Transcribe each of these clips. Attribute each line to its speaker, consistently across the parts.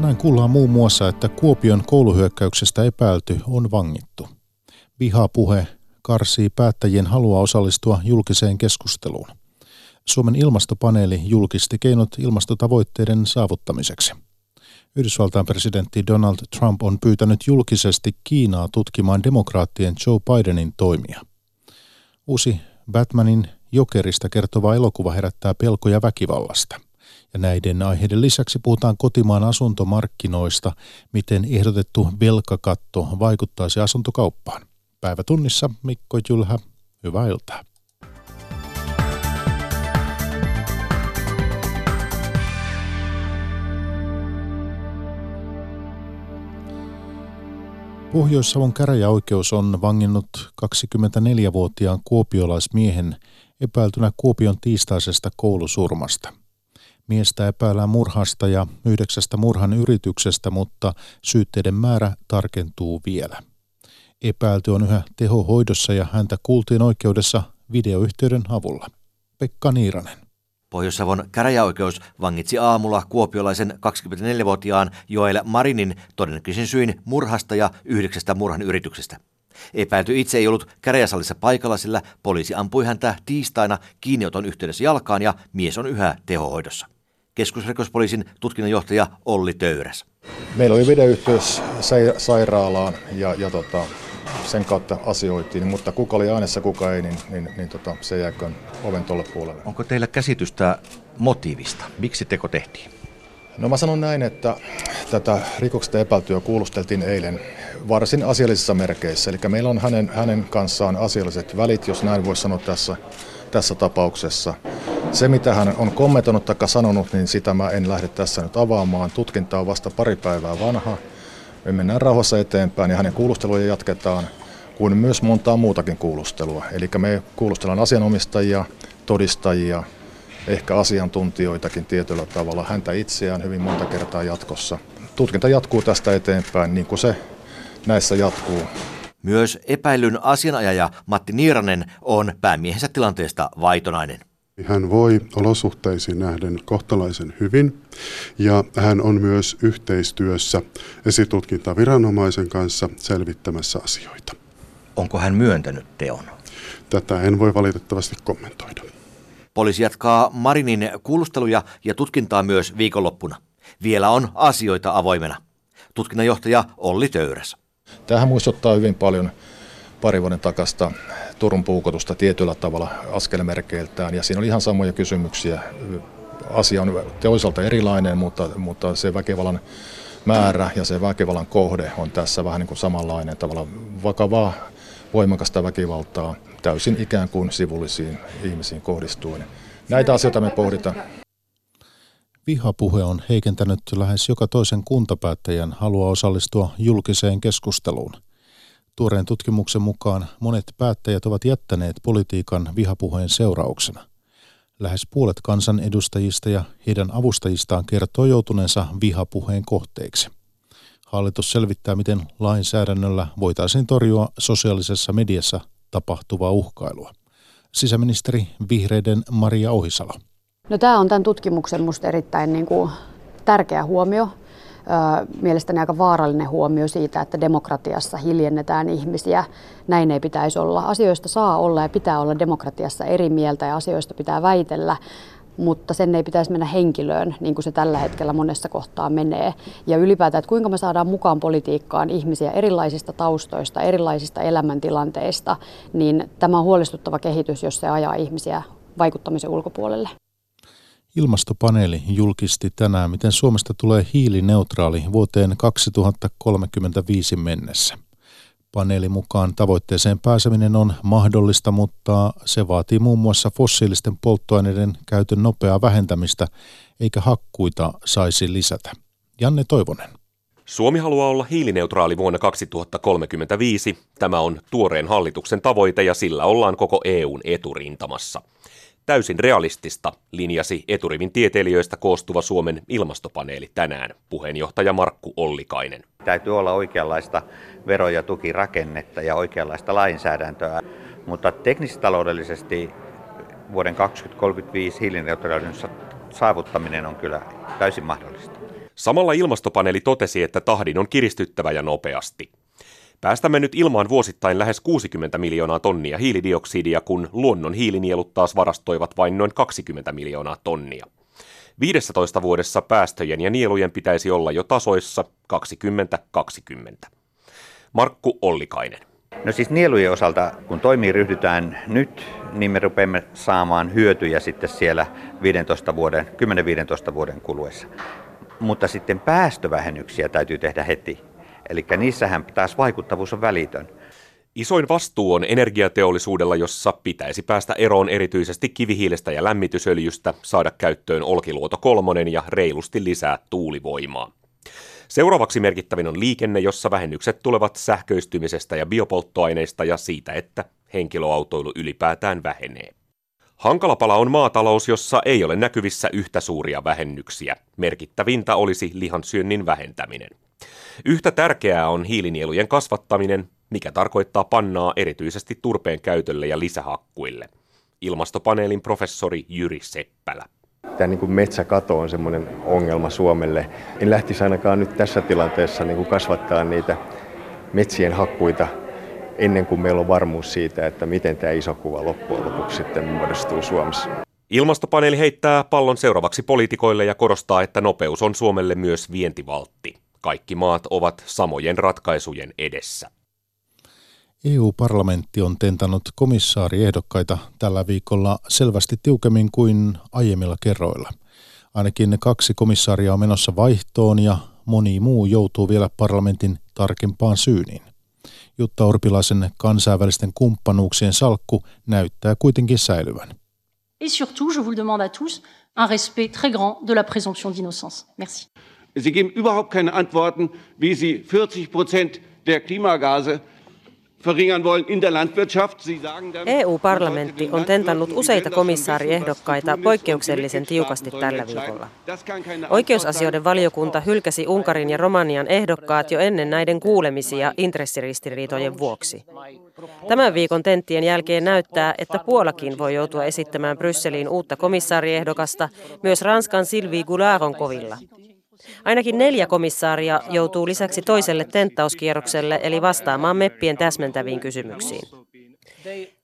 Speaker 1: Tänään kuullaan muun muassa, että Kuopion kouluhyökkäyksestä epäilty on vangittu. Vihapuhe karsii päättäjien halua osallistua julkiseen keskusteluun. Suomen ilmastopaneeli julkisti keinot ilmastotavoitteiden saavuttamiseksi. Yhdysvaltain presidentti Donald Trump on pyytänyt julkisesti Kiinaa tutkimaan demokraattien Joe Bidenin toimia. Uusi Batmanin Jokerista kertova elokuva herättää pelkoja väkivallasta. Ja näiden aiheiden lisäksi puhutaan kotimaan asuntomarkkinoista, miten ehdotettu velkakatto vaikuttaisi asuntokauppaan. Päivätunnissa Mikko Jylhä, hyvää iltaa. Pohjois-Savon käräjäoikeus on vanginnut 24-vuotiaan kuopiolaismiehen epäiltynä Kuopion tiistaisesta koulusurmasta. Miestä epäillään murhasta ja yhdeksästä murhan yrityksestä, mutta syytteiden määrä tarkentuu vielä. Epäilty on yhä tehohoidossa ja häntä kuultiin oikeudessa videoyhteyden avulla. Pekka Niiranen.
Speaker 2: Pohjois-Savon käräjäoikeus vangitsi aamulla kuopiolaisen 24-vuotiaan Joel Marinin todennäköisin syin murhasta ja yhdeksästä murhan yrityksestä. Epäilty itse ei ollut käräjäsalissa paikalla, sillä poliisi ampui häntä tiistaina kiinnioton yhteydessä jalkaan ja mies on yhä tehohoidossa. Keskusrikospoliisin tutkinnanjohtaja Olli Töyräs.
Speaker 3: Meillä oli videoyhteys sairaalaan ja, ja tota, sen kautta asioitiin, mutta kuka oli äänessä, kuka ei, niin, niin, niin tota, se jääköön oven tuolle puolelle.
Speaker 2: Onko teillä käsitystä motiivista? Miksi teko tehtiin?
Speaker 3: No mä sanon näin, että tätä rikoksesta epäiltyä kuulusteltiin eilen varsin asiallisissa merkeissä. Eli meillä on hänen, hänen kanssaan asialliset välit, jos näin voisi sanoa tässä, tässä tapauksessa. Se, mitä hän on kommentoinut tai sanonut, niin sitä mä en lähde tässä nyt avaamaan. Tutkinta on vasta pari päivää vanha. Me mennään rauhassa eteenpäin ja hänen kuulusteluja jatketaan, kuin myös montaa muutakin kuulustelua. Eli me kuulustellaan asianomistajia, todistajia, ehkä asiantuntijoitakin tietyllä tavalla, häntä itseään hyvin monta kertaa jatkossa. Tutkinta jatkuu tästä eteenpäin niin kuin se näissä jatkuu.
Speaker 2: Myös epäilyn asianajaja Matti Niiranen on päämiehensä tilanteesta vaitonainen.
Speaker 4: Hän voi olosuhteisiin nähden kohtalaisen hyvin ja hän on myös yhteistyössä esitutkintaviranomaisen kanssa selvittämässä asioita.
Speaker 2: Onko hän myöntänyt teon?
Speaker 4: Tätä en voi valitettavasti kommentoida.
Speaker 2: Poliisi jatkaa Marinin kuulusteluja ja tutkintaa myös viikonloppuna. Vielä on asioita avoimena. Tutkinnanjohtaja Olli Töyräs.
Speaker 3: Tähän muistuttaa hyvin paljon pari vuoden takasta Turun puukotusta tietyllä tavalla askelmerkeiltään. Ja siinä oli ihan samoja kysymyksiä. Asia on toisaalta erilainen, mutta, mutta se väkivallan määrä ja se väkivallan kohde on tässä vähän niin kuin samanlainen tavalla vakavaa, voimakasta väkivaltaa täysin ikään kuin sivullisiin ihmisiin kohdistuen. Näitä asioita me pohditaan.
Speaker 1: Vihapuhe on heikentänyt lähes joka toisen kuntapäättäjän halua osallistua julkiseen keskusteluun – Tuoreen tutkimuksen mukaan monet päättäjät ovat jättäneet politiikan vihapuheen seurauksena. Lähes puolet kansanedustajista ja heidän avustajistaan kertoo joutuneensa vihapuheen kohteeksi. Hallitus selvittää, miten lainsäädännöllä voitaisiin torjua sosiaalisessa mediassa tapahtuvaa uhkailua. Sisäministeri Vihreiden Maria Ohisalo.
Speaker 5: No, tämä on tämän tutkimuksen minusta erittäin niin kuin, tärkeä huomio mielestäni aika vaarallinen huomio siitä, että demokratiassa hiljennetään ihmisiä. Näin ei pitäisi olla. Asioista saa olla ja pitää olla demokratiassa eri mieltä ja asioista pitää väitellä, mutta sen ei pitäisi mennä henkilöön, niin kuin se tällä hetkellä monessa kohtaa menee. Ja ylipäätään, että kuinka me saadaan mukaan politiikkaan ihmisiä erilaisista taustoista, erilaisista elämäntilanteista, niin tämä on huolestuttava kehitys, jos se ajaa ihmisiä vaikuttamisen ulkopuolelle.
Speaker 1: Ilmastopaneeli julkisti tänään, miten Suomesta tulee hiilineutraali vuoteen 2035 mennessä. Paneelin mukaan tavoitteeseen pääseminen on mahdollista, mutta se vaatii muun muassa fossiilisten polttoaineiden käytön nopeaa vähentämistä, eikä hakkuita saisi lisätä. Janne Toivonen.
Speaker 6: Suomi haluaa olla hiilineutraali vuonna 2035. Tämä on tuoreen hallituksen tavoite ja sillä ollaan koko EUn eturintamassa. Täysin realistista, linjasi eturivin tieteilijöistä koostuva Suomen ilmastopaneeli tänään, puheenjohtaja Markku Ollikainen.
Speaker 7: Täytyy olla oikeanlaista vero- ja tukirakennetta ja oikeanlaista lainsäädäntöä, mutta teknistaloudellisesti vuoden 2035 hiilineutraalisuus saavuttaminen on kyllä täysin mahdollista.
Speaker 6: Samalla ilmastopaneeli totesi, että tahdin on kiristyttävä ja nopeasti. Päästämme nyt ilmaan vuosittain lähes 60 miljoonaa tonnia hiilidioksidia, kun luonnon hiilinielut taas varastoivat vain noin 20 miljoonaa tonnia. 15 vuodessa päästöjen ja nielujen pitäisi olla jo tasoissa 2020. Markku Ollikainen.
Speaker 7: No siis nielujen osalta, kun toimii ryhdytään nyt, niin me rupeamme saamaan hyötyjä sitten siellä 15 vuoden, 10-15 vuoden kuluessa. Mutta sitten päästövähennyksiä täytyy tehdä heti. Eli niissähän taas vaikuttavuus on välitön.
Speaker 6: Isoin vastuu on energiateollisuudella, jossa pitäisi päästä eroon erityisesti kivihiilestä ja lämmitysöljystä, saada käyttöön Olkiluoto kolmonen ja reilusti lisää tuulivoimaa. Seuraavaksi merkittävin on liikenne, jossa vähennykset tulevat sähköistymisestä ja biopolttoaineista ja siitä, että henkilöautoilu ylipäätään vähenee. Hankala pala on maatalous, jossa ei ole näkyvissä yhtä suuria vähennyksiä. Merkittävintä olisi lihansyönnin vähentäminen. Yhtä tärkeää on hiilinielujen kasvattaminen, mikä tarkoittaa pannaa erityisesti turpeen käytölle ja lisähakkuille. Ilmastopaneelin professori Jyri Seppälä.
Speaker 8: Tämä niin kuin metsäkato on semmoinen ongelma Suomelle. En lähtisi ainakaan nyt tässä tilanteessa niin kuin kasvattaa niitä metsien hakkuita ennen kuin meillä on varmuus siitä, että miten tämä iso kuva loppujen lopuksi sitten muodostuu Suomessa.
Speaker 6: Ilmastopaneeli heittää pallon seuraavaksi poliitikoille ja korostaa, että nopeus on Suomelle myös vientivaltti. Kaikki maat ovat samojen ratkaisujen edessä.
Speaker 1: EU-parlamentti on tentannut komissaariehdokkaita tällä viikolla selvästi tiukemmin kuin aiemmilla kerroilla. Ainakin kaksi komissaaria on menossa vaihtoon ja moni muu joutuu vielä parlamentin tarkempaan syyniin. Jutta Urpilaisen kansainvälisten kumppanuuksien salkku näyttää kuitenkin säilyvän.
Speaker 9: Et surtout, je vous demande à tous un respect très grand de la présomption d'innocence. Merci.
Speaker 10: Sie geben überhaupt keine Antworten, wie Sie 40 Prozent der Klimagase
Speaker 11: EU-parlamentti e on tentannut useita komissaariehdokkaita poikkeuksellisen tiukasti tällä viikolla. Oikeusasioiden valiokunta hylkäsi Unkarin ja Romanian ehdokkaat jo ennen näiden kuulemisia intressiristiriitojen vuoksi. Tämän viikon tenttien jälkeen näyttää, että Puolakin voi joutua esittämään Brysseliin uutta komissaariehdokasta, myös Ranskan Sylvie Goulard on kovilla. Ainakin neljä komissaaria joutuu lisäksi toiselle tenttauskierrokselle eli vastaamaan meppien täsmentäviin kysymyksiin.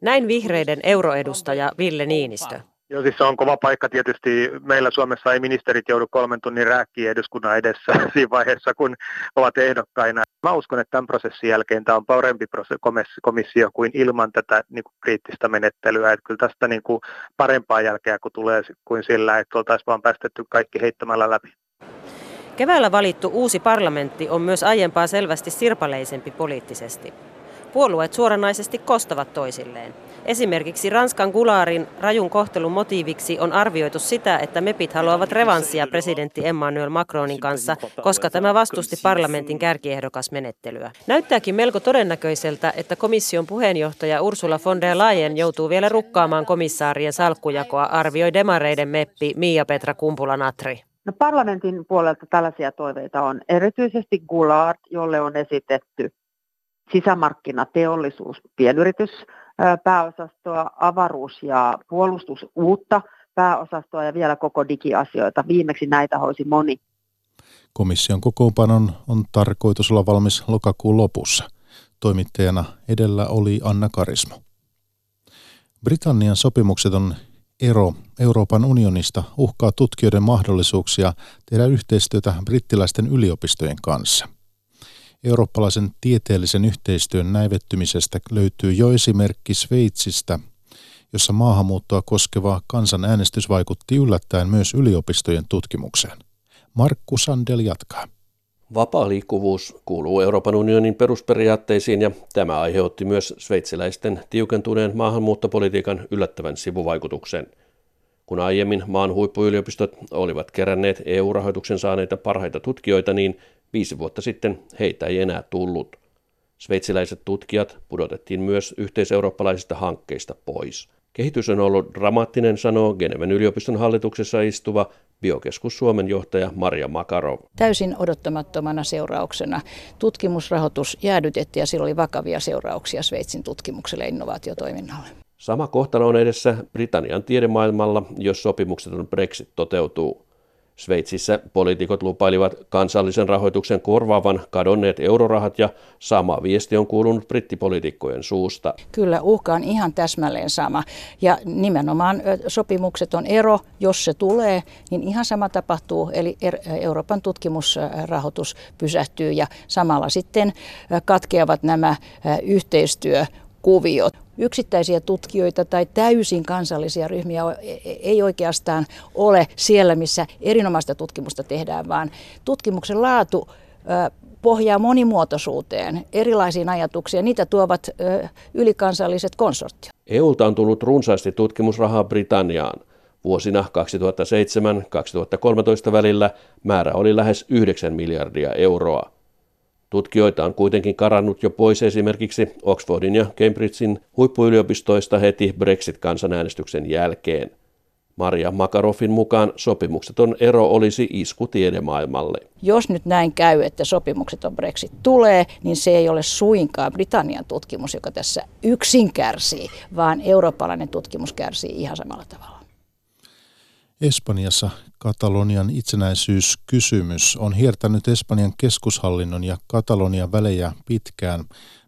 Speaker 11: Näin vihreiden euroedustaja Ville Niinistö.
Speaker 12: Joo, siis se on kova paikka tietysti. Meillä Suomessa ei ministerit joudu kolmen tunnin rääkkiä eduskunnan edessä siinä vaiheessa, kun ovat ehdokkaina. Mä uskon, että tämän prosessin jälkeen tämä on parempi komissio kuin ilman tätä niin kuin kriittistä menettelyä. Että kyllä tästä niin kuin parempaa jälkeä kun tulee kuin sillä, että oltaisiin vaan päästetty kaikki heittämällä läpi.
Speaker 11: Keväällä valittu uusi parlamentti on myös aiempaa selvästi sirpaleisempi poliittisesti. Puolueet suoranaisesti kostavat toisilleen. Esimerkiksi Ranskan Gularin rajun kohtelun motiiviksi on arvioitu sitä, että MEPit haluavat revanssia presidentti Emmanuel Macronin kanssa, koska tämä vastusti parlamentin kärkiehdokasmenettelyä. Näyttääkin melko todennäköiseltä, että komission puheenjohtaja Ursula von der Leyen joutuu vielä rukkaamaan komissaarien salkkujakoa, arvioi demareiden meppi Mia-Petra Kumpula-Natri.
Speaker 13: No parlamentin puolelta tällaisia toiveita on erityisesti Goulart, jolle on esitetty sisämarkkinateollisuus, pienyritys, pääosastoa, avaruus ja puolustus uutta pääosastoa ja vielä koko digiasioita. Viimeksi näitä hoisi moni.
Speaker 1: Komission kokoonpanon on tarkoitus olla valmis lokakuun lopussa. Toimittajana edellä oli Anna Karismo. Britannian sopimukset on ero Euroopan unionista uhkaa tutkijoiden mahdollisuuksia tehdä yhteistyötä brittiläisten yliopistojen kanssa. Eurooppalaisen tieteellisen yhteistyön näivettymisestä löytyy jo esimerkki Sveitsistä, jossa maahanmuuttoa koskeva kansanäänestys vaikutti yllättäen myös yliopistojen tutkimukseen. Markku Sandel jatkaa.
Speaker 14: Vapaa liikkuvuus kuuluu Euroopan unionin perusperiaatteisiin ja tämä aiheutti myös sveitsiläisten tiukentuneen maahanmuuttopolitiikan yllättävän sivuvaikutuksen. Kun aiemmin maan huippuyliopistot olivat keränneet EU-rahoituksen saaneita parhaita tutkijoita, niin viisi vuotta sitten heitä ei enää tullut. Sveitsiläiset tutkijat pudotettiin myös yhteiseurooppalaisista hankkeista pois. Kehitys on ollut dramaattinen, sanoo Geneven yliopiston hallituksessa istuva Biokeskus Suomen johtaja Maria Makarov.
Speaker 15: Täysin odottamattomana seurauksena tutkimusrahoitus jäädytettiin ja sillä oli vakavia seurauksia Sveitsin tutkimukselle ja innovaatiotoiminnalle.
Speaker 14: Sama kohtalo on edessä Britannian tiedemaailmalla, jos sopimukseton Brexit toteutuu. Sveitsissä poliitikot lupailivat kansallisen rahoituksen korvaavan kadonneet eurorahat ja sama viesti on kuulunut brittipoliitikkojen suusta.
Speaker 15: Kyllä uhka on ihan täsmälleen sama. Ja nimenomaan sopimukset on ero, jos se tulee, niin ihan sama tapahtuu. Eli er, Euroopan tutkimusrahoitus pysähtyy ja samalla sitten katkeavat nämä yhteistyökuviot yksittäisiä tutkijoita tai täysin kansallisia ryhmiä e, e, ei oikeastaan ole siellä, missä erinomaista tutkimusta tehdään, vaan tutkimuksen laatu pohjaa monimuotoisuuteen, erilaisiin ajatuksiin. Niitä tuovat ylikansalliset konsortiot.
Speaker 14: EUlta on tullut runsaasti tutkimusrahaa Britanniaan. Vuosina 2007-2013 välillä määrä oli lähes 9 miljardia euroa. Tutkijoita on kuitenkin karannut jo pois esimerkiksi Oxfordin ja Cambridgein huippuyliopistoista heti Brexit-kansanäänestyksen jälkeen. Maria Makarofin mukaan sopimukseton ero olisi isku tiedemaailmalle.
Speaker 15: Jos nyt näin käy, että sopimukseton Brexit tulee, niin se ei ole suinkaan Britannian tutkimus, joka tässä yksin kärsii, vaan eurooppalainen tutkimus kärsii ihan samalla tavalla.
Speaker 1: Espanjassa Katalonian itsenäisyyskysymys on hiertänyt Espanjan keskushallinnon ja Katalonian välejä pitkään.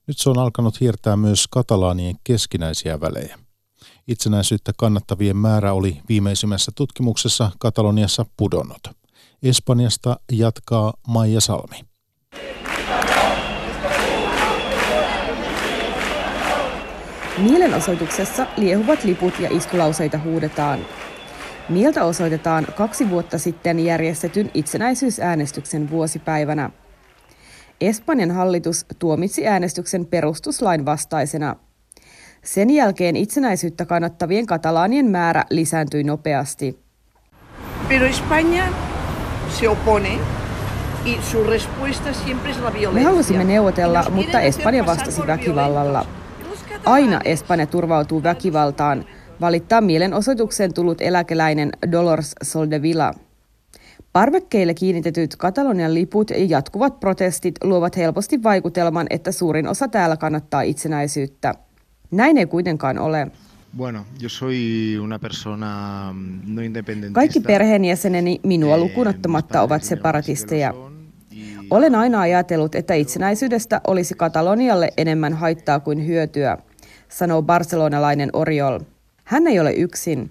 Speaker 1: Nyt se on alkanut hiertää myös katalaanien keskinäisiä välejä. Itsenäisyyttä kannattavien määrä oli viimeisimmässä tutkimuksessa Kataloniassa pudonnut. Espanjasta jatkaa Maija Salmi.
Speaker 16: Mielenosoituksessa liehuvat liput ja iskulauseita huudetaan. Mieltä osoitetaan kaksi vuotta sitten järjestetyn itsenäisyysäänestyksen vuosipäivänä. Espanjan hallitus tuomitsi äänestyksen perustuslain vastaisena. Sen jälkeen itsenäisyyttä kannattavien katalaanien määrä lisääntyi nopeasti. Pero España se opone me halusimme neuvotella, mutta Espanja vastasi väkivallalla. Aina Espanja turvautuu väkivaltaan, valittaa mielenosoitukseen tullut eläkeläinen Dolores Soldevila. Parvekkeille kiinnitetyt Katalonian liput ja jatkuvat protestit luovat helposti vaikutelman, että suurin osa täällä kannattaa itsenäisyyttä. Näin ei kuitenkaan ole. Bueno, yo soy una persona no Kaikki perheenjäseneni minua eh, lukunottamatta ovat separatisteja. Olen aina ajatellut, että itsenäisyydestä olisi Katalonialle enemmän haittaa kuin hyötyä, sanoo barcelonalainen Oriol. Hän ei ole yksin.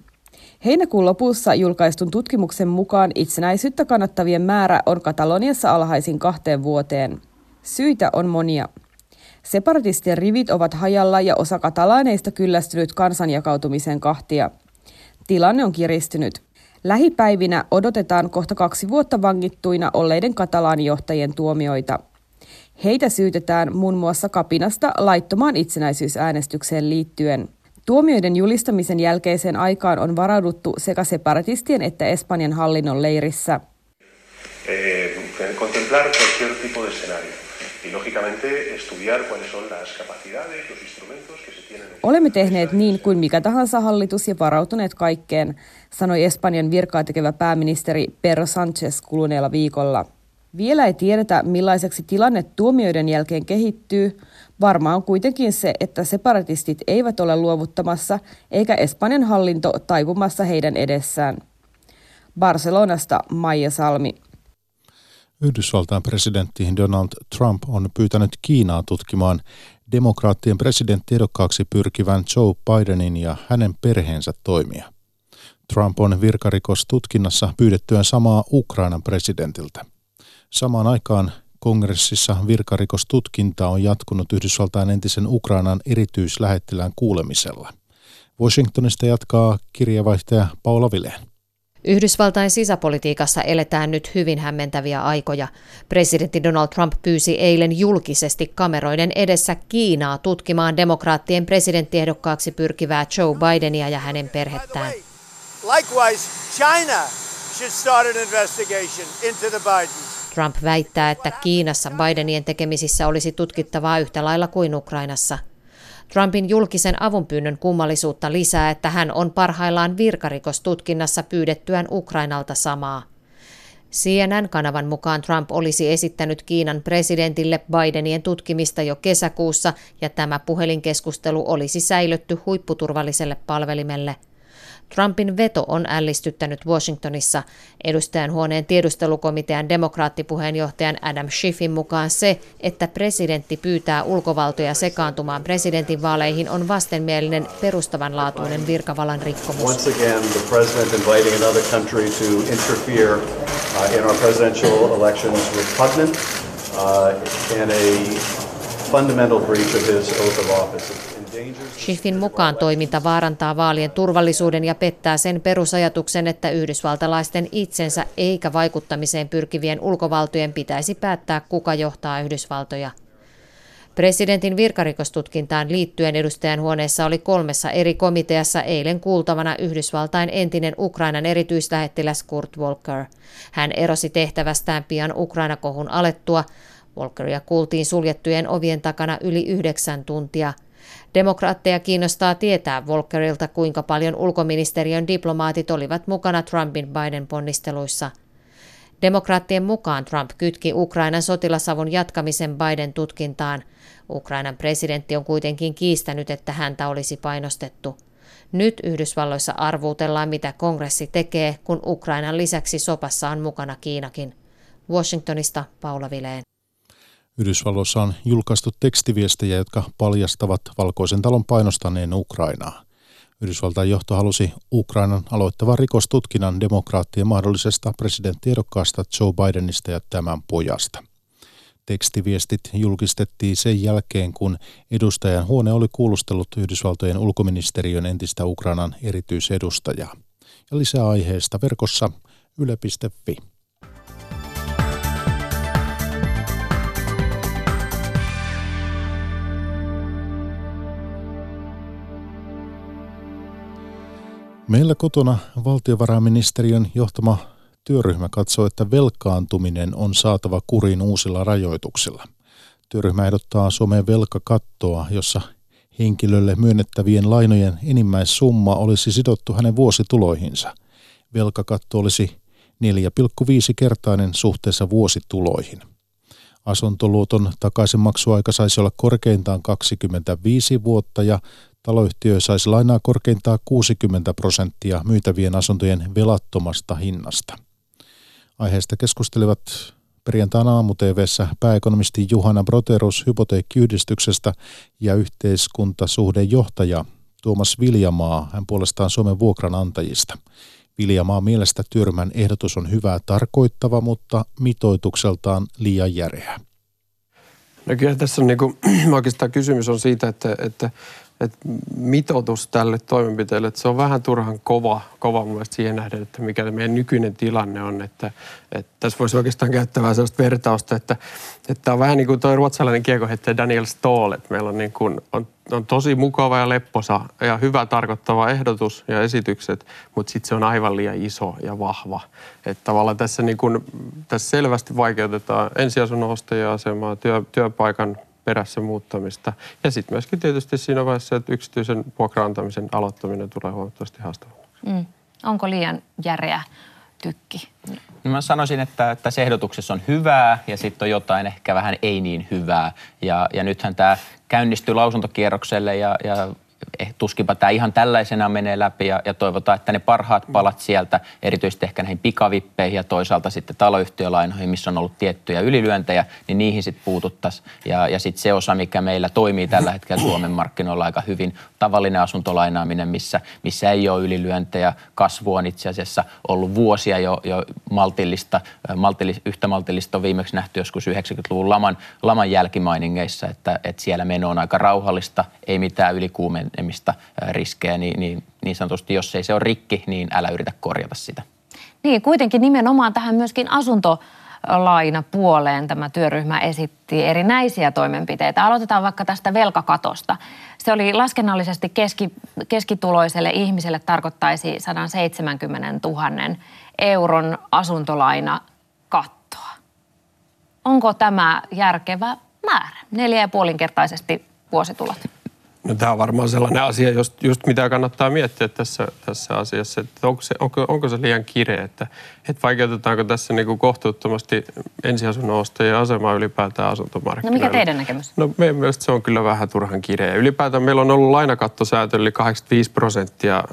Speaker 16: Heinäkuun lopussa julkaistun tutkimuksen mukaan itsenäisyyttä kannattavien määrä on Kataloniassa alhaisin kahteen vuoteen. Syitä on monia. Separatistien rivit ovat hajalla ja osa katalaaneista kyllästynyt kansanjakautumisen kahtia. Tilanne on kiristynyt. Lähipäivinä odotetaan kohta kaksi vuotta vangittuina olleiden katalaanijohtajien tuomioita. Heitä syytetään muun muassa kapinasta laittomaan itsenäisyysäänestykseen liittyen – Tuomioiden julistamisen jälkeiseen aikaan on varauduttu sekä separatistien että Espanjan hallinnon leirissä. Eh, Olemme tehneet niin kuin mikä tahansa hallitus ja varautuneet kaikkeen, sanoi Espanjan virkaa tekevä pääministeri Pedro Sánchez kuluneella viikolla. Vielä ei tiedetä, millaiseksi tilanne tuomioiden jälkeen kehittyy, Varmaa on kuitenkin se, että separatistit eivät ole luovuttamassa eikä Espanjan hallinto taipumassa heidän edessään. Barcelonasta Maija Salmi.
Speaker 1: Yhdysvaltain presidentti Donald Trump on pyytänyt Kiinaa tutkimaan demokraattien presidenttiehdokkaaksi pyrkivän Joe Bidenin ja hänen perheensä toimia. Trump on virkarikostutkinnassa pyydettyään samaa Ukrainan presidentiltä. Samaan aikaan Kongressissa virkarikostutkinta on jatkunut Yhdysvaltain entisen Ukrainan erityislähettilään kuulemisella. Washingtonista jatkaa kirjavaihtaja Paula Vileen.
Speaker 17: Yhdysvaltain sisäpolitiikassa eletään nyt hyvin hämmentäviä aikoja. Presidentti Donald Trump pyysi eilen julkisesti kameroiden edessä Kiinaa tutkimaan demokraattien presidenttiehdokkaaksi pyrkivää Joe Bidenia ja hänen perhettään. Likewise, China should start an investigation into the Bidens. Trump väittää, että Kiinassa Bidenien tekemisissä olisi tutkittavaa yhtä lailla kuin Ukrainassa. Trumpin julkisen avunpyynnön kummallisuutta lisää, että hän on parhaillaan virkarikostutkinnassa pyydettyään Ukrainalta samaa. CNN-kanavan mukaan Trump olisi esittänyt Kiinan presidentille Bidenien tutkimista jo kesäkuussa ja tämä puhelinkeskustelu olisi säilytty huipputurvalliselle palvelimelle – Trumpin veto on ällistyttänyt Washingtonissa. Edustajan huoneen tiedustelukomitean demokraattipuheenjohtajan Adam Schiffin mukaan se, että presidentti pyytää ulkovaltoja sekaantumaan presidentin vaaleihin on vastenmielinen perustavanlaatuinen virkavalan rikkomus. Uh, repugnant uh, and a fundamental breach of his oath of office. Schiffin mukaan toiminta vaarantaa vaalien turvallisuuden ja pettää sen perusajatuksen, että yhdysvaltalaisten itsensä eikä vaikuttamiseen pyrkivien ulkovaltojen pitäisi päättää, kuka johtaa Yhdysvaltoja. Presidentin virkarikostutkintaan liittyen edustajan huoneessa oli kolmessa eri komiteassa eilen kuultavana Yhdysvaltain entinen Ukrainan erityislähettiläs Kurt Volker. Hän erosi tehtävästään pian Ukraina-kohun alettua. Volkeria kuultiin suljettujen ovien takana yli yhdeksän tuntia – Demokraatteja kiinnostaa tietää Volkerilta, kuinka paljon ulkoministeriön diplomaatit olivat mukana Trumpin Biden ponnisteluissa. Demokraattien mukaan Trump kytki Ukrainan sotilasavun jatkamisen Biden tutkintaan. Ukrainan presidentti on kuitenkin kiistänyt, että häntä olisi painostettu. Nyt Yhdysvalloissa arvuutellaan, mitä kongressi tekee, kun Ukrainan lisäksi sopassa on mukana Kiinakin. Washingtonista Paula Vileen.
Speaker 1: Yhdysvalloissa on julkaistu tekstiviestejä, jotka paljastavat Valkoisen talon painostaneen Ukrainaa. Yhdysvaltain johto halusi Ukrainan aloittavan rikostutkinnan demokraattien mahdollisesta presidenttiehdokkaasta Joe Bidenista ja tämän pojasta. Tekstiviestit julkistettiin sen jälkeen, kun edustajan huone oli kuulustellut Yhdysvaltojen ulkoministeriön entistä Ukrainan erityisedustajaa. Ja lisää aiheesta verkossa yle.fi. Meillä kotona valtiovarainministeriön johtama työryhmä katsoo, että velkaantuminen on saatava kuriin uusilla rajoituksilla. Työryhmä ehdottaa Suomeen velkakattoa, jossa henkilölle myönnettävien lainojen enimmäissumma olisi sidottu hänen vuosituloihinsa. Velkakatto olisi 4,5-kertainen suhteessa vuosituloihin. Asuntoluoton takaisinmaksuaika saisi olla korkeintaan 25 vuotta ja Taloyhtiö saisi lainaa korkeintaan 60 prosenttia myytävien asuntojen velattomasta hinnasta. Aiheesta keskustelivat perjantaina aamu pääekonomisti Juhana Broterus hypoteekkiyhdistyksestä ja yhteiskuntasuhdejohtaja Tuomas Viljamaa, hän puolestaan Suomen vuokranantajista. Viljamaa mielestä työryhmän ehdotus on hyvää tarkoittava, mutta mitoitukseltaan liian järeä.
Speaker 18: No kyllä tässä on niin kuin, oikeastaan kysymys on siitä, että, että että mitoitus tälle toimenpiteelle, että se on vähän turhan kova, kova mun mielestä siihen nähden, että mikä meidän nykyinen tilanne on. Että, että tässä voisi oikeastaan käyttää vähän sellaista vertausta, että, että on vähän niin kuin tuo ruotsalainen kiekoheittäjä Daniel Stoll, että meillä on, niin kuin, on, on tosi mukava ja lepposa ja hyvä tarkoittava ehdotus ja esitykset, mutta sitten se on aivan liian iso ja vahva. Että tavallaan tässä, niin kuin, tässä selvästi vaikeutetaan ensiasunnon ostajien asemaa, työ, työpaikan perässä muuttamista. Ja sitten myöskin tietysti siinä vaiheessa, että yksityisen vuokra-antamisen aloittaminen tulee huomattavasti haastavammaksi. Mm.
Speaker 19: Onko liian järeä tykki?
Speaker 20: No mä sanoisin, että tässä ehdotuksessa on hyvää ja sitten on jotain ehkä vähän ei niin hyvää. Ja, ja nythän tämä käynnistyy lausuntokierrokselle ja, ja Eh, tuskinpa tämä ihan tällaisena menee läpi ja, ja toivotaan, että ne parhaat palat sieltä, erityisesti ehkä näihin pikavippeihin ja toisaalta sitten taloyhtiölainoihin, missä on ollut tiettyjä ylilyöntejä, niin niihin sitten puututtaisiin. Ja, ja sitten se osa, mikä meillä toimii tällä hetkellä Suomen markkinoilla aika hyvin, tavallinen asuntolainaaminen, missä, missä ei ole ylilyöntejä. Kasvu on itse asiassa ollut vuosia jo, jo maltillista, maltillis, yhtä maltillista on viimeksi nähty joskus 90-luvun laman, laman jälkimainingeissa, että, että siellä meno on aika rauhallista, ei mitään ylikuumen vanhenemista riskejä, niin, niin, niin sanotusti jos ei se ole rikki, niin älä yritä korjata sitä.
Speaker 19: Niin, kuitenkin nimenomaan tähän myöskin asunto puoleen tämä työryhmä esitti erinäisiä toimenpiteitä. Aloitetaan vaikka tästä velkakatosta. Se oli laskennallisesti keski, keskituloiselle ihmiselle tarkoittaisi 170 000 euron asuntolaina kattoa. Onko tämä järkevä määrä? Neljä ja puolinkertaisesti vuositulot.
Speaker 18: No, tämä on varmaan sellainen asia, just, just mitä kannattaa miettiä tässä, tässä asiassa, että onko se, onko, onko se liian kireä, että, että vaikeutetaanko tässä niin kuin kohtuuttomasti ensiasunnon ostajien asemaa ylipäätään asuntomarkkinoilla.
Speaker 19: No mikä teidän näkemys?
Speaker 18: No meidän mielestä se on kyllä vähän turhan kireä. Ylipäätään meillä on ollut lainakattosääntö, eli 85 prosenttia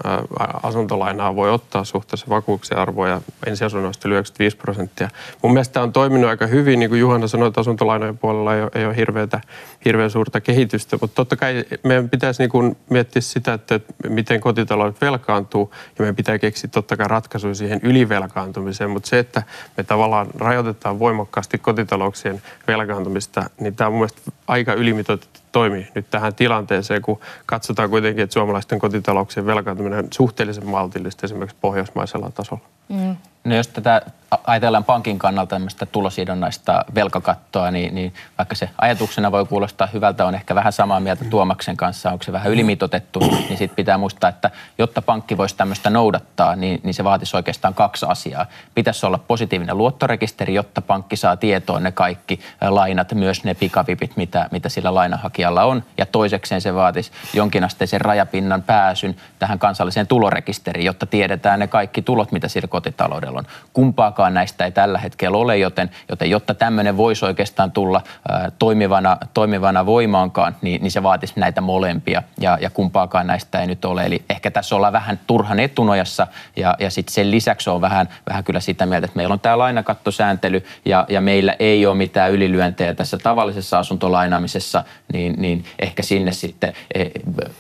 Speaker 18: asuntolainaa voi ottaa suhteessa vakuuksien arvoa ja ensiasunnoista 95 prosenttia. Mun mielestä tämä on toiminut aika hyvin, niin kuin Juhana sanoi, että asuntolainojen puolella ei ole, ei ole hirveätä, hirveän suurta kehitystä, mutta totta kai meidän pitäisi niin kuin miettiä sitä, että miten kotitaloudet velkaantuu. Ja meidän pitää keksiä totta kai ratkaisuja siihen ylivelkaantumiseen, mutta se, että me tavallaan rajoitetaan voimakkaasti kotitalouksien velkaantumista, niin tämä on mun mielestä aika ylimitoitettu toimi nyt tähän tilanteeseen, kun katsotaan kuitenkin, että suomalaisten kotitalouksien velkaantuminen on suhteellisen maltillista esimerkiksi pohjoismaisella tasolla. Mm.
Speaker 20: No jos tätä ajatellaan pankin kannalta tämmöistä tulosidonnaista velkakattoa, niin, niin vaikka se ajatuksena voi kuulostaa hyvältä, on ehkä vähän samaa mieltä Tuomaksen kanssa, onko se vähän ylimitotettu, niin sitten pitää muistaa, että jotta pankki voisi tämmöistä noudattaa, niin, niin se vaatisi oikeastaan kaksi asiaa. Pitäisi olla positiivinen luottorekisteri, jotta pankki saa tietoon ne kaikki lainat, myös ne pikavipit, mitä, mitä sillä lainahakijalla on. Ja toisekseen se vaatisi jonkinasteisen rajapinnan pääsyn tähän kansalliseen tulorekisteriin, jotta tiedetään ne kaikki tulot, mitä sillä kotitaloudella on. Kumpaakaan näistä ei tällä hetkellä ole, joten, joten jotta tämmöinen voisi oikeastaan tulla ää, toimivana, toimivana voimaankaan, niin, niin se vaatisi näitä molempia ja, ja kumpaakaan näistä ei nyt ole. Eli ehkä tässä ollaan vähän turhan etunojassa ja, ja sitten sen lisäksi on vähän, vähän kyllä sitä mieltä, että meillä on tämä lainakattosääntely ja, ja meillä ei ole mitään ylilyöntejä tässä tavallisessa asuntolainaamisessa, niin, niin ehkä sinne sitten e,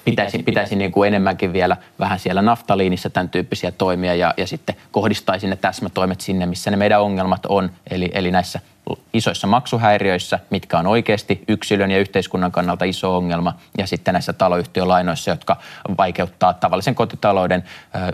Speaker 20: pitäisi, pitäisi niin kuin enemmänkin vielä vähän siellä naftaliinissa tämän tyyppisiä toimia ja, ja sitten kohdistaisin ne täsmätoimet sinne, missä ne meidän ongelmat on, eli, eli näissä isoissa maksuhäiriöissä, mitkä on oikeasti yksilön ja yhteiskunnan kannalta iso ongelma, ja sitten näissä taloyhtiölainoissa, jotka vaikeuttaa tavallisen kotitalouden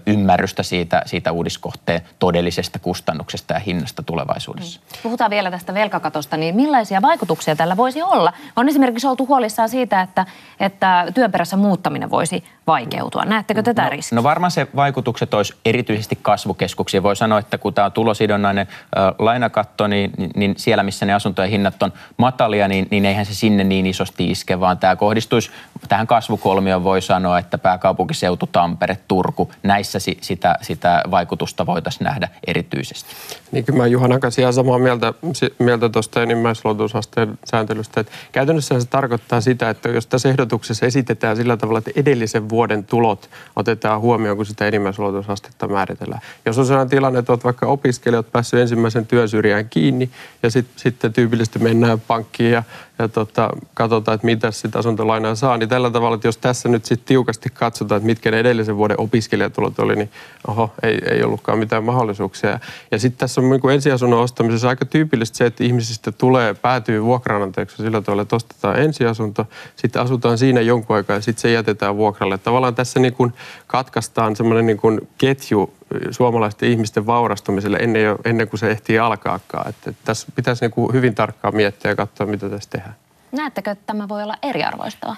Speaker 20: ymmärrystä siitä, siitä uudiskohteen todellisesta kustannuksesta ja hinnasta tulevaisuudessa. Mm.
Speaker 19: Puhutaan vielä tästä velkakatosta, niin millaisia vaikutuksia tällä voisi olla? On esimerkiksi oltu huolissaan siitä, että, että työperässä muuttaminen voisi vaikeutua. Näettekö tätä
Speaker 20: no,
Speaker 19: riskiä?
Speaker 20: No varmaan se vaikutukset olisi erityisesti kasvukeskuksia. Voi sanoa, että kun tämä on tulosidonnainen äh, lainakatto, niin, niin siellä, missä ne asuntojen hinnat on matalia, niin, niin eihän se sinne niin isosti iske, vaan tämä kohdistuisi tähän kasvukolmioon voi sanoa, että pääkaupunkiseutu, Tampere, Turku, näissä si, sitä, sitä vaikutusta voitaisiin nähdä erityisesti.
Speaker 18: Niin kyllä mä Juhanan kanssa ihan samaa mieltä, mieltä tuosta enimmäisluotusasteen sääntelystä. Että käytännössä se tarkoittaa sitä, että jos tässä ehdotuksessa esitetään sillä tavalla, että edellisen vuoden tulot otetaan huomioon, kun sitä enimmäisluotusastetta määritellään. Jos on sellainen tilanne, että olet vaikka opiskelijat päässyt ensimmäisen työsyrjään kiinni ja sit, sitten tyypillisesti mennään pankkiin ja ja tota, katsotaan, että mitä sitä asuntolainaa saa, niin tällä tavalla, että jos tässä nyt sitten tiukasti katsotaan, että mitkä ne edellisen vuoden opiskelijatulot oli, niin oho, ei, ei ollutkaan mitään mahdollisuuksia. Ja sitten tässä on niin ensiasunnon ostamisessa aika tyypillistä se, että ihmisistä tulee, päätyy vuokranantajaksi sillä tavalla, että ostetaan ensiasunto, sitten asutaan siinä jonkun aikaa ja sitten se jätetään vuokralle. Tavallaan tässä niin kuin katkaistaan semmoinen niin kuin ketju suomalaisten ihmisten vaurastumiselle ennen, jo, ennen kuin se ehtii alkaakaan. Että, että tässä pitäisi niin kuin hyvin tarkkaan miettiä ja katsoa, mitä tässä tehdään.
Speaker 19: Näettekö, että tämä voi olla eriarvoistava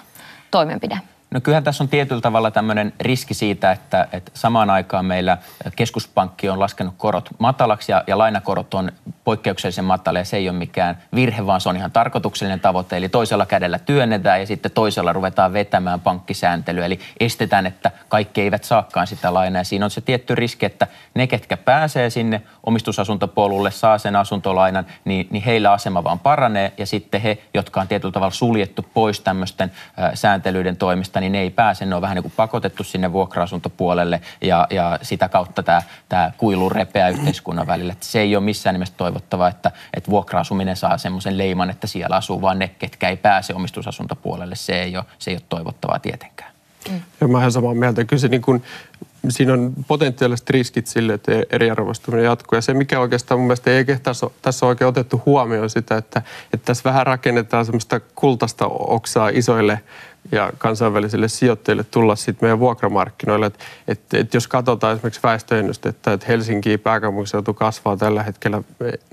Speaker 19: toimenpide?
Speaker 20: No kyllähän tässä on tietyllä tavalla tämmöinen riski siitä, että, että samaan aikaan meillä keskuspankki on laskenut korot matalaksi ja, ja lainakorot on poikkeuksellisen matalia. Se ei ole mikään virhe, vaan se on ihan tarkoituksellinen tavoite. Eli toisella kädellä työnnetään ja sitten toisella ruvetaan vetämään pankkisääntelyä. Eli estetään, että kaikki eivät saakaan sitä lainaa. Ja siinä on se tietty riski, että ne, ketkä pääsee sinne omistusasuntopolulle, saa sen asuntolainan, niin, niin heillä asema vaan paranee. Ja sitten he, jotka on tietyllä tavalla suljettu pois tämmöisten sääntelyiden toimista, niin ne ei pääse. Ne on vähän niin kuin pakotettu sinne vuokra-asuntopuolelle ja, ja sitä kautta tämä, tämä kuilu repeää yhteiskunnan välillä. Että se ei ole missään nimessä toivottavaa, että, että vuokra-asuminen saa semmoisen leiman, että siellä asuu vain ne, ketkä ei pääse omistusasuntopuolelle. Se ei ole, se ei ole toivottavaa tietenkään.
Speaker 18: Mm. Ja mä olen samaa mieltä. Kyllä se niin kuin, siinä on potentiaaliset riskit sille, että eriarvoistuminen jatkuu. Ja se, mikä oikeastaan mun mielestä ei tässä, tässä ole oikein otettu huomioon sitä, että, että tässä vähän rakennetaan semmoista kultaista oksaa isoille ja kansainvälisille sijoittajille tulla sitten meidän vuokramarkkinoille. Että et, et jos katsotaan esimerkiksi väestöennustetta, että Helsinki pääkaupunkiseutu kasvaa tällä hetkellä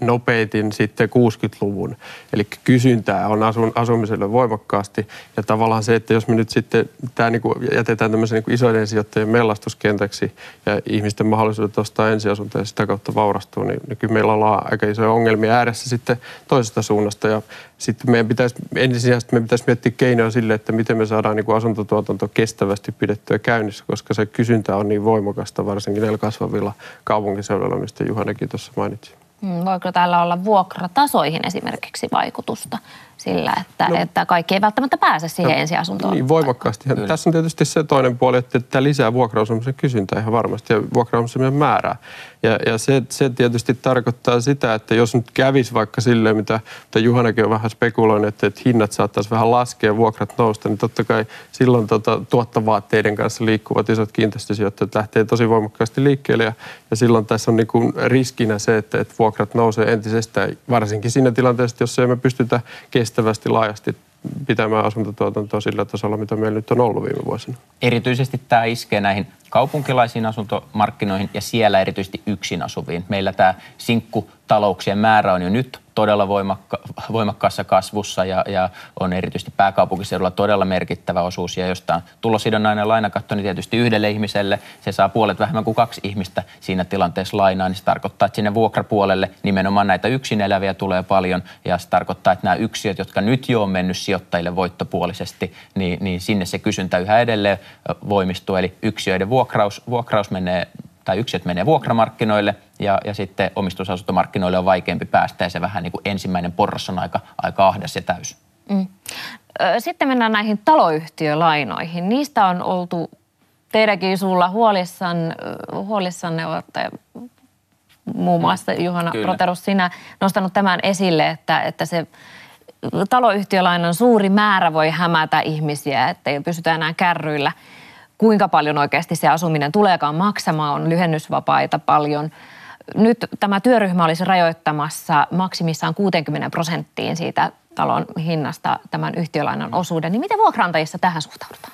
Speaker 18: nopeitin sitten 60-luvun. Eli kysyntää on asun, asumiselle voimakkaasti. Ja tavallaan se, että jos me nyt sitten tämä niinku jätetään tämmöisen niinku isoiden sijoittajien mellastuskentäksi ja ihmisten mahdollisuudet ostaa ensiasuntoja ja sitä kautta vaurastuu, niin, niin kyllä meillä ollaan aika isoja ongelmia ääressä sitten toisesta suunnasta. Ja sitten meidän pitäisi, ensisijaisesti meidän pitäisi miettiä keinoja sille, että miten me saadaan niin kuin asuntotuotanto kestävästi pidettyä käynnissä, koska se kysyntä on niin voimakasta, varsinkin näillä kasvavilla kaupunkiseuduilla, mistä Juhanekin tuossa mainitsi.
Speaker 19: Hmm, voiko täällä olla vuokratasoihin esimerkiksi vaikutusta sillä, että, no, että kaikki ei välttämättä pääse siihen no, ensiasuntoon?
Speaker 18: Niin, voimakkaasti. Tässä on tietysti se toinen puoli, että tämä lisää vuokrausumisen kysyntää ihan varmasti ja vuokrausumisen määrää. Ja, ja se, se tietysti tarkoittaa sitä, että jos nyt kävisi vaikka silleen, mitä, mitä Juhanakin on vähän spekuloinut, että, että hinnat saattaisi vähän laskea, vuokrat nousta, niin totta kai silloin tota, tuottavaatteiden kanssa liikkuvat isot kiinteistösijoittajat lähtee tosi voimakkaasti liikkeelle. Ja, ja silloin tässä on niin kuin riskinä se, että, että vuokrat nousee entisestään, varsinkin siinä tilanteessa, jos me pystytä kestävästi laajasti pitämään asuntotuotantoa sillä tasolla, mitä meillä nyt on ollut viime vuosina.
Speaker 20: Erityisesti tämä iskee näihin kaupunkilaisiin asuntomarkkinoihin ja siellä erityisesti yksin asuviin. Meillä tämä sinkkutalouksien määrä on jo nyt todella voimakka, voimakkaassa kasvussa ja, ja on erityisesti pääkaupunkiseudulla todella merkittävä osuus. Ja jos tämä on tulosidonnainen lainakatto, niin tietysti yhdelle ihmiselle se saa puolet vähemmän kuin kaksi ihmistä siinä tilanteessa lainaa, niin se tarkoittaa, että sinne vuokrapuolelle nimenomaan näitä yksin eläviä tulee paljon ja se tarkoittaa, että nämä yksiöt, jotka nyt jo on mennyt sijoittajille voittopuolisesti, niin, niin sinne se kysyntä yhä edelleen voimistuu. Eli yksiöiden vuokraus, vuokraus menee tai yksiöt menee vuokramarkkinoille ja, ja sitten omistusasuntomarkkinoille on vaikeampi päästä ja se vähän niin kuin ensimmäinen porras on aika, aika ahdas ja täys. Mm.
Speaker 19: Sitten mennään näihin taloyhtiölainoihin. Niistä on oltu teidänkin sulla huolissan, huolissanne olette muun muassa Juhana Kyllä. Proterus, sinä nostanut tämän esille, että, että se taloyhtiölainan suuri määrä voi hämätä ihmisiä, että ei pysytä enää kärryillä – kuinka paljon oikeasti se asuminen tuleekaan maksamaan, on lyhennysvapaita paljon. Nyt tämä työryhmä olisi rajoittamassa maksimissaan 60 prosenttiin siitä talon hinnasta tämän yhtiölainan osuuden. Niin miten vuokrantajissa tähän suhtaudutaan?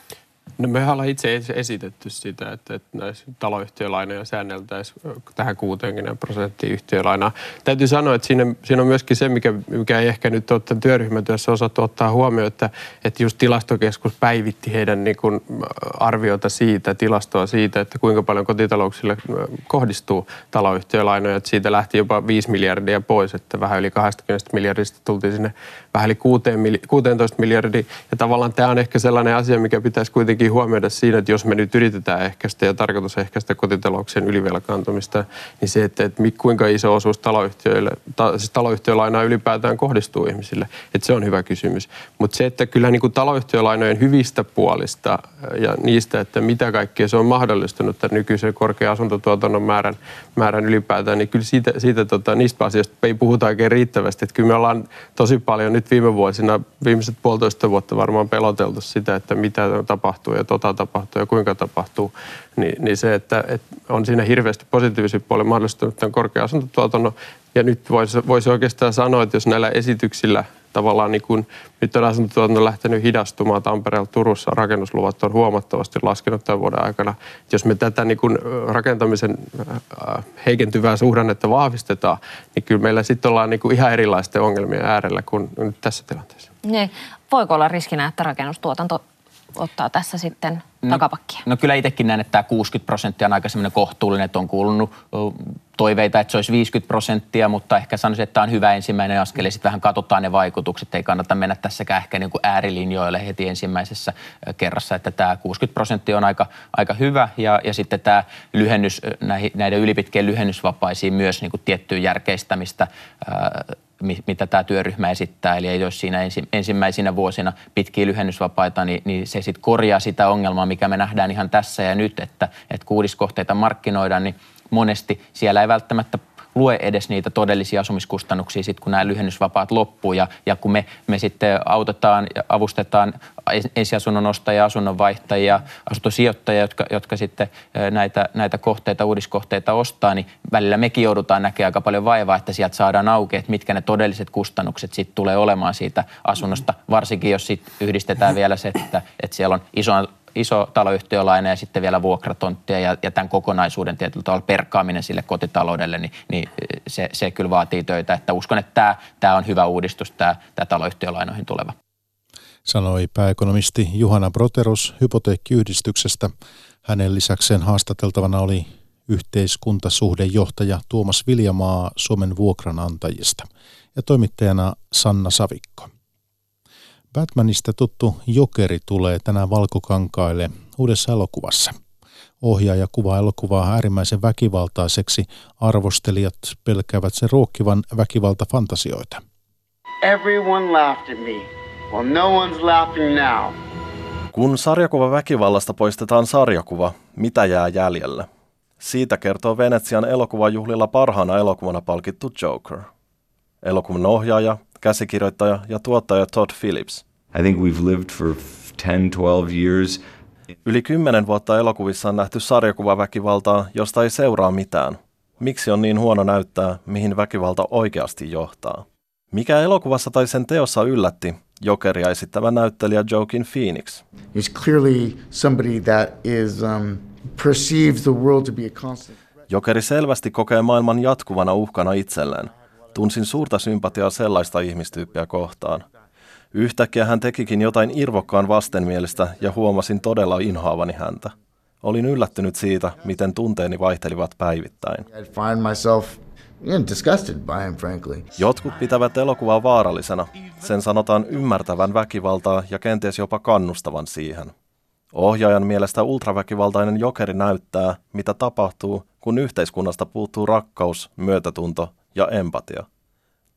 Speaker 18: No me ollaan itse esitetty sitä, että, että näissä taloyhtiölainoja säänneltäisiin tähän 60 prosenttiin yhtiölainaa. Täytyy sanoa, että siinä, siinä on myöskin se, mikä, mikä ei ehkä nyt ole tämän työryhmätyössä osattu ottaa huomioon, että, että just tilastokeskus päivitti heidän niin kuin arviota siitä, tilastoa siitä, että kuinka paljon kotitalouksille kohdistuu taloyhtiölainoja. Että siitä lähti jopa 5 miljardia pois, että vähän yli 20 miljardista tultiin sinne vähän yli 16 miljardia. Ja tavallaan tämä on ehkä sellainen asia, mikä pitäisi kuitenkin kuitenkin huomioida siinä, että jos me nyt yritetään ehkäistä ja tarkoitus ehkäistä kotitalouksien ylivelkaantumista, niin se, että, että kuinka iso osuus taloyhtiöille, ta, siis taloyhtiölainaa ylipäätään kohdistuu ihmisille, että se on hyvä kysymys. Mutta se, että kyllä niin kuin taloyhtiölainojen hyvistä puolista ja niistä, että mitä kaikkea se on mahdollistunut tämän nykyisen korkean asuntotuotannon määrän, määrän ylipäätään, niin kyllä siitä, siitä tota, niistä asioista ei puhuta oikein riittävästi. Että kyllä me ollaan tosi paljon nyt viime vuosina, viimeiset puolitoista vuotta varmaan peloteltu sitä, että mitä tapahtuu ja tota tapahtuu ja kuinka tapahtuu, niin, niin se, että, että on siinä hirveästi positiivisia puolia mahdollistunut tämän korkea asuntotuotannon. Ja nyt voisi, voisi oikeastaan sanoa, että jos näillä esityksillä tavallaan niin kun, nyt on asuntotuotanto lähtenyt hidastumaan Tampereella, Turussa, rakennusluvat on huomattavasti laskenut tämän vuoden aikana. Jos me tätä niin kun rakentamisen heikentyvää suhdannetta vahvistetaan, niin kyllä meillä sitten ollaan niin ihan erilaisten ongelmien äärellä kuin nyt tässä tilanteessa.
Speaker 19: Niin. Voiko olla riskinä, että rakennustuotanto ottaa tässä sitten no, takapakkia?
Speaker 20: No kyllä itsekin näen, että tämä 60 prosenttia on aika semmoinen kohtuullinen, että on kuulunut toiveita, että se olisi 50 prosenttia, mutta ehkä sanoisin, että tämä on hyvä ensimmäinen askel ja sitten vähän katsotaan ne vaikutukset. Ei kannata mennä tässäkään ehkä niin kuin äärilinjoille heti ensimmäisessä kerrassa, että tämä 60 prosenttia on aika, aika hyvä ja, ja sitten tämä lyhennys, näiden ylipitkien lyhennysvapaisiin myös niin kuin tiettyä järkeistämistä mitä tämä työryhmä esittää. Eli jos siinä ensimmäisinä vuosina pitkiä lyhennysvapaita, niin, niin se sitten korjaa sitä ongelmaa, mikä me nähdään ihan tässä ja nyt, että, että kuudiskohteita markkinoidaan, niin monesti siellä ei välttämättä lue edes niitä todellisia asumiskustannuksia sit, kun nämä lyhennysvapaat loppuu. Ja, ja kun me, me sitten autetaan ja avustetaan ensiasunnon ostajia, asunnonvaihtajia, asuntosijoittajia, jotka, jotka sitten näitä, näitä kohteita, uudiskohteita ostaa, niin välillä mekin joudutaan näkemään aika paljon vaivaa, että sieltä saadaan auki, että mitkä ne todelliset kustannukset sitten tulee olemaan siitä asunnosta, varsinkin jos sitten yhdistetään vielä se, että, että siellä on iso iso taloyhtiölaina ja sitten vielä vuokratonttia ja, ja tämän kokonaisuuden tietyllä tavalla perkaaminen sille kotitaloudelle, niin, niin se, se kyllä vaatii töitä. Että uskon, että tämä, tämä on hyvä uudistus, tämä, tämä taloyhtiölainoihin tuleva.
Speaker 1: Sanoi pääekonomisti Juhana Broterus hypoteekkiyhdistyksestä. Hänen lisäkseen haastateltavana oli yhteiskuntasuhdejohtaja Tuomas Viljamaa Suomen vuokranantajista ja toimittajana Sanna Savikko. Batmanista tuttu Jokeri tulee tänään valkokankaille uudessa elokuvassa. Ohjaaja kuvaa elokuvaa äärimmäisen väkivaltaiseksi. Arvostelijat pelkäävät sen ruokkivan väkivaltafantasioita.
Speaker 21: Everyone laughed at me. Well, no one's laughing now.
Speaker 22: Kun sarjakuva väkivallasta poistetaan sarjakuva, mitä jää jäljellä? Siitä kertoo Venetsian elokuvajuhlilla parhaana elokuvana palkittu Joker. Elokuvan ohjaaja, käsikirjoittaja ja tuottaja Todd Phillips.
Speaker 23: I think we've lived for 10-12 years.
Speaker 22: Yli kymmenen vuotta elokuvissa on nähty sarjakuvaväkivaltaa, josta ei seuraa mitään. Miksi on niin huono näyttää, mihin väkivalta oikeasti johtaa? Mikä elokuvassa tai sen teossa yllätti Jokeria esittävä näyttelijä Joaquin Phoenix?
Speaker 24: He's clearly somebody that is um, perceives the world to be a constant.
Speaker 22: Jokeri selvästi kokee maailman jatkuvana uhkana itselleen. Tunsin suurta sympatiaa sellaista ihmistyyppiä kohtaan. Yhtäkkiä hän tekikin jotain irvokkaan vastenmielistä ja huomasin todella inhoavani häntä. Olin yllättynyt siitä, miten tunteeni vaihtelivat päivittäin. Jotkut pitävät elokuvaa vaarallisena. Sen sanotaan ymmärtävän väkivaltaa ja kenties jopa kannustavan siihen. Ohjaajan mielestä ultraväkivaltainen jokeri näyttää, mitä tapahtuu, kun yhteiskunnasta puuttuu rakkaus, myötätunto ja empatia.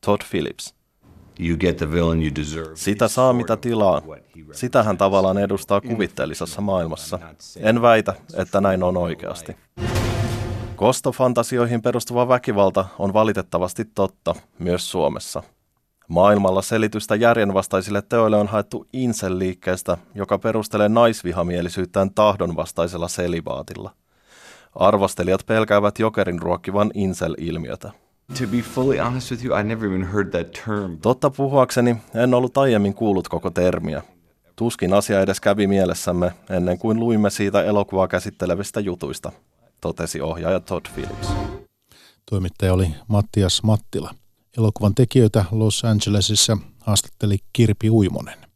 Speaker 22: Todd Phillips.
Speaker 23: You get the villain you deserve.
Speaker 22: Sitä saa mitä tilaa. Sitä hän tavallaan edustaa kuvitteellisessa maailmassa. En väitä, että näin on oikeasti. Kostofantasioihin perustuva väkivalta on valitettavasti totta myös Suomessa. Maailmalla selitystä järjenvastaisille teoille on haettu Incel-liikkeestä, joka perustelee naisvihamielisyyttään tahdonvastaisella selibaatilla. Arvostelijat pelkäävät jokerin ruokkivan Incel-ilmiötä.
Speaker 23: To be fully honest with you, I never even heard that term.
Speaker 22: Totta puhuakseni, en ollut aiemmin kuullut koko termiä. Tuskin asia edes kävi mielessämme ennen kuin luimme siitä elokuvaa käsittelevistä jutuista, totesi ohjaaja Todd Phillips.
Speaker 1: Toimittaja oli Mattias Mattila. Elokuvan tekijöitä Los Angelesissa haastatteli Kirpi Uimonen.